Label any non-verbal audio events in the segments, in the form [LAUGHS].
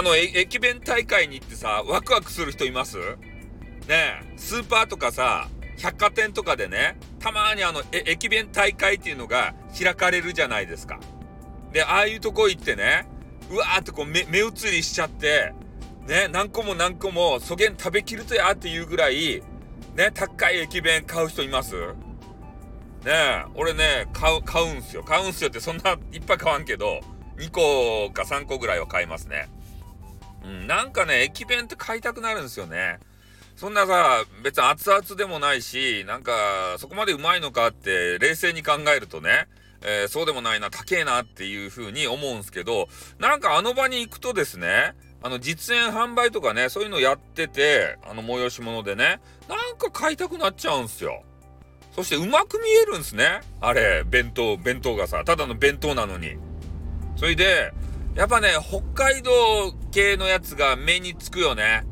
あの、駅弁大会に行ってさ、ワクワクする人います？ねえ、スーパーとかさ、百貨店とかでね、たまにあの、駅弁大会っていうのが開かれるじゃないですか。で、ああいうとこ行ってね、うわーってこう目、目移りしちゃって、ね、何個も何個も、そげん食べきるとやっていうぐらい、ね、高い駅弁買う人います？ねえ、俺ね、買う、買うんすよ。買うんすよってそんないっぱい買わんけど、2個か3個ぐらいは買いますね。うん、なんかね、駅弁って買いたくなるんですよね。そんなさ、別に熱々でもないし、なんか、そこまでうまいのかって冷静に考えるとね、えー、そうでもないな、高えなっていう風に思うんすけど、なんかあの場に行くとですね、あの、実演販売とかね、そういうのやってて、あの、催し物でね、なんか買いたくなっちゃうんすよ。そしてうまく見えるんすね。あれ、弁当、弁当がさ、ただの弁当なのに。それで、やっぱね、北海道系のやつが目につくよね。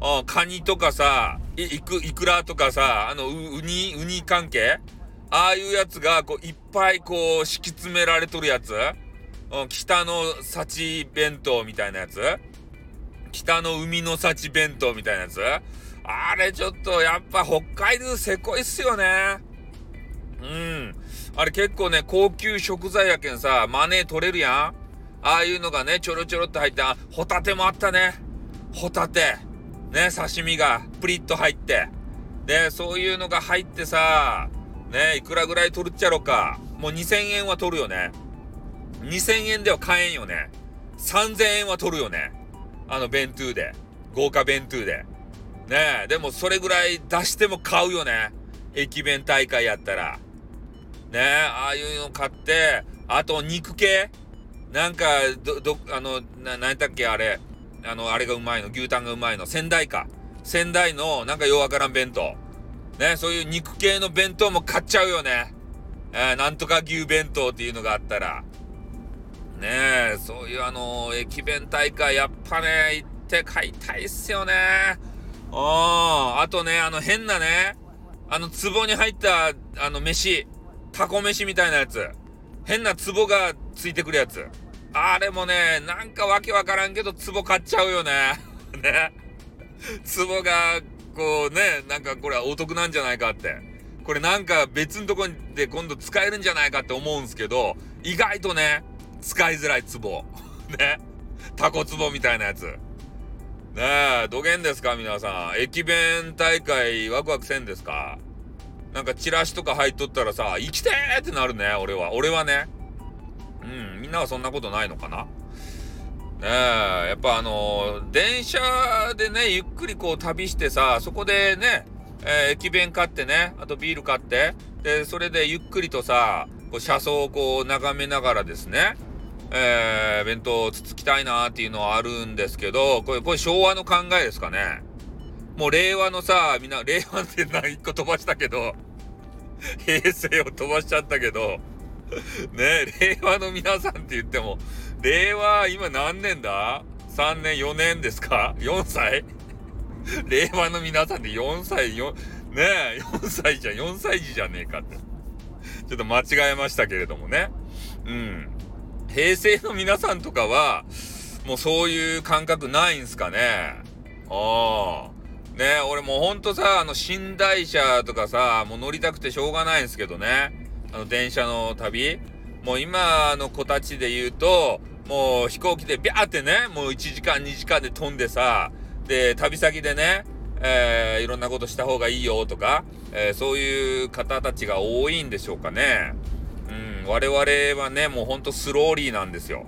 うん、カニとかさ、い、いく、いくらとかさ、あの、う、ウニ、ウニ関係？ああいうやつが、こう、いっぱいこう、敷き詰められとるやつ？うん、北の幸弁当みたいなやつ？北の海の幸弁当みたいなやつ？あれちょっとやっぱ北海道せこいっすよね。うん。あれ結構ね、高級食材やけんさ、マネー取れるやんああいうのがね、ちょろちょろっと入った、ホタテもあったね。ホタテ。ね、刺身がプリッと入って。ね、そういうのが入ってさ、ね、いくらぐらい取るっちゃろか。もう2000円は取るよね。2000円では買えんよね。3000円は取るよね。あの弁当で。豪華弁当で。ねえ、でもそれぐらい出しても買うよね。駅弁大会やったら。ねえ、ああいうの買って、あと肉系なんか、ど、ど、あの、な、なんやったっけあれ。あの、あれがうまいの。牛タンがうまいの。仙台か。仙台の、なんかようわからん弁当。ね、そういう肉系の弁当も買っちゃうよね。えー、なんとか牛弁当っていうのがあったら。ねえ、そういうあのー、駅弁大会やっぱね、行って買いたいっすよね。うん。あとね、あの変なね、あの壺に入った、あの飯、タコ飯みたいなやつ。変な壺がついてくるやつ。あれもね、なんかわけわからんけど壺買っちゃうよね。[LAUGHS] ね。壺が、こうね、なんかこれはお得なんじゃないかって。これなんか別のとこで今度使えるんじゃないかって思うんすけど、意外とね、使いづらい壺。[LAUGHS] ね。タコ壺みたいなやつ。ねえ、どげんですか皆さん。駅弁大会ワクワクせんですか？なんかチラシとか入っとったらさ、生きてーってなるね、俺は。俺はね。うん、みんなはそんなことないのかな？ねえ、やっぱあのー、電車でね、ゆっくりこう旅してさ、そこでね、えー、駅弁買ってね、あとビール買って、で、それでゆっくりとさ、こう車窓をこう眺めながらですね、えー、弁当をつつきたいなっていうのはあるんですけど、これ、これ昭和の考えですかね。もう令和のさ、みんな、令和って何？一個飛ばしたけど、平成を飛ばしちゃったけど、[LAUGHS] ね令和の皆さんって言っても、令和今何年だ ?3 年、4年ですか ?4 歳？[LAUGHS] 令和の皆さんって4歳、4、ねえ、4歳じゃ、4歳児じゃねえかって。ちょっと間違えましたけれどもね。うん。平成の皆さんとかは、もうそういう感覚ないんすかね？ああ。ね俺もうほんとさ、あの、寝台車とかさ、もう乗りたくてしょうがないんすけどね。あの、電車の旅。もう今の子たちで言うと、もう飛行機でビャーってね、もう1時間2時間で飛んでさ、で、旅先でね、えー、いろんなことした方がいいよとか、えー、そういう方たちが多いんでしょうかね。うん、我々はね、もうほんとスローリーなんですよ。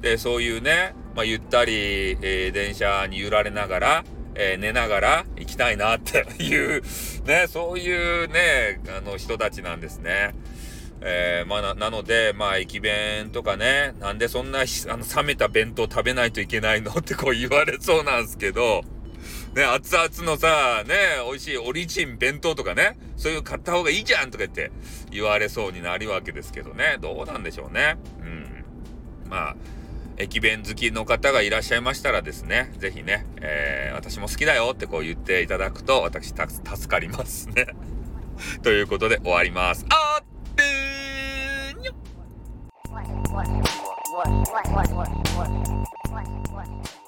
で、そういうね、まあ、ゆったり、えー、電車に揺られながら、えー、寝ながら行きたいなって [LAUGHS] いう、ね、そういうね、あの人たちなんですね。えー、まあな、なので、まあ、駅弁とかね、なんでそんな、[LAUGHS] あの、冷めた弁当食べないといけないのってこう [LAUGHS] 言われそうなんですけど、ね、熱々のさ、ね、美味しいオリジン弁当とかね、そういう買った方がいいじゃんとか言って言われそうになるわけですけどね、どうなんでしょうね。うん。まあ、駅弁好きの方がいらっしゃいましたらですね、ぜひね、えー、私も好きだよってこう言っていただくと、私助かりますね。[LAUGHS] ということで終わります。あー what, what, what, what,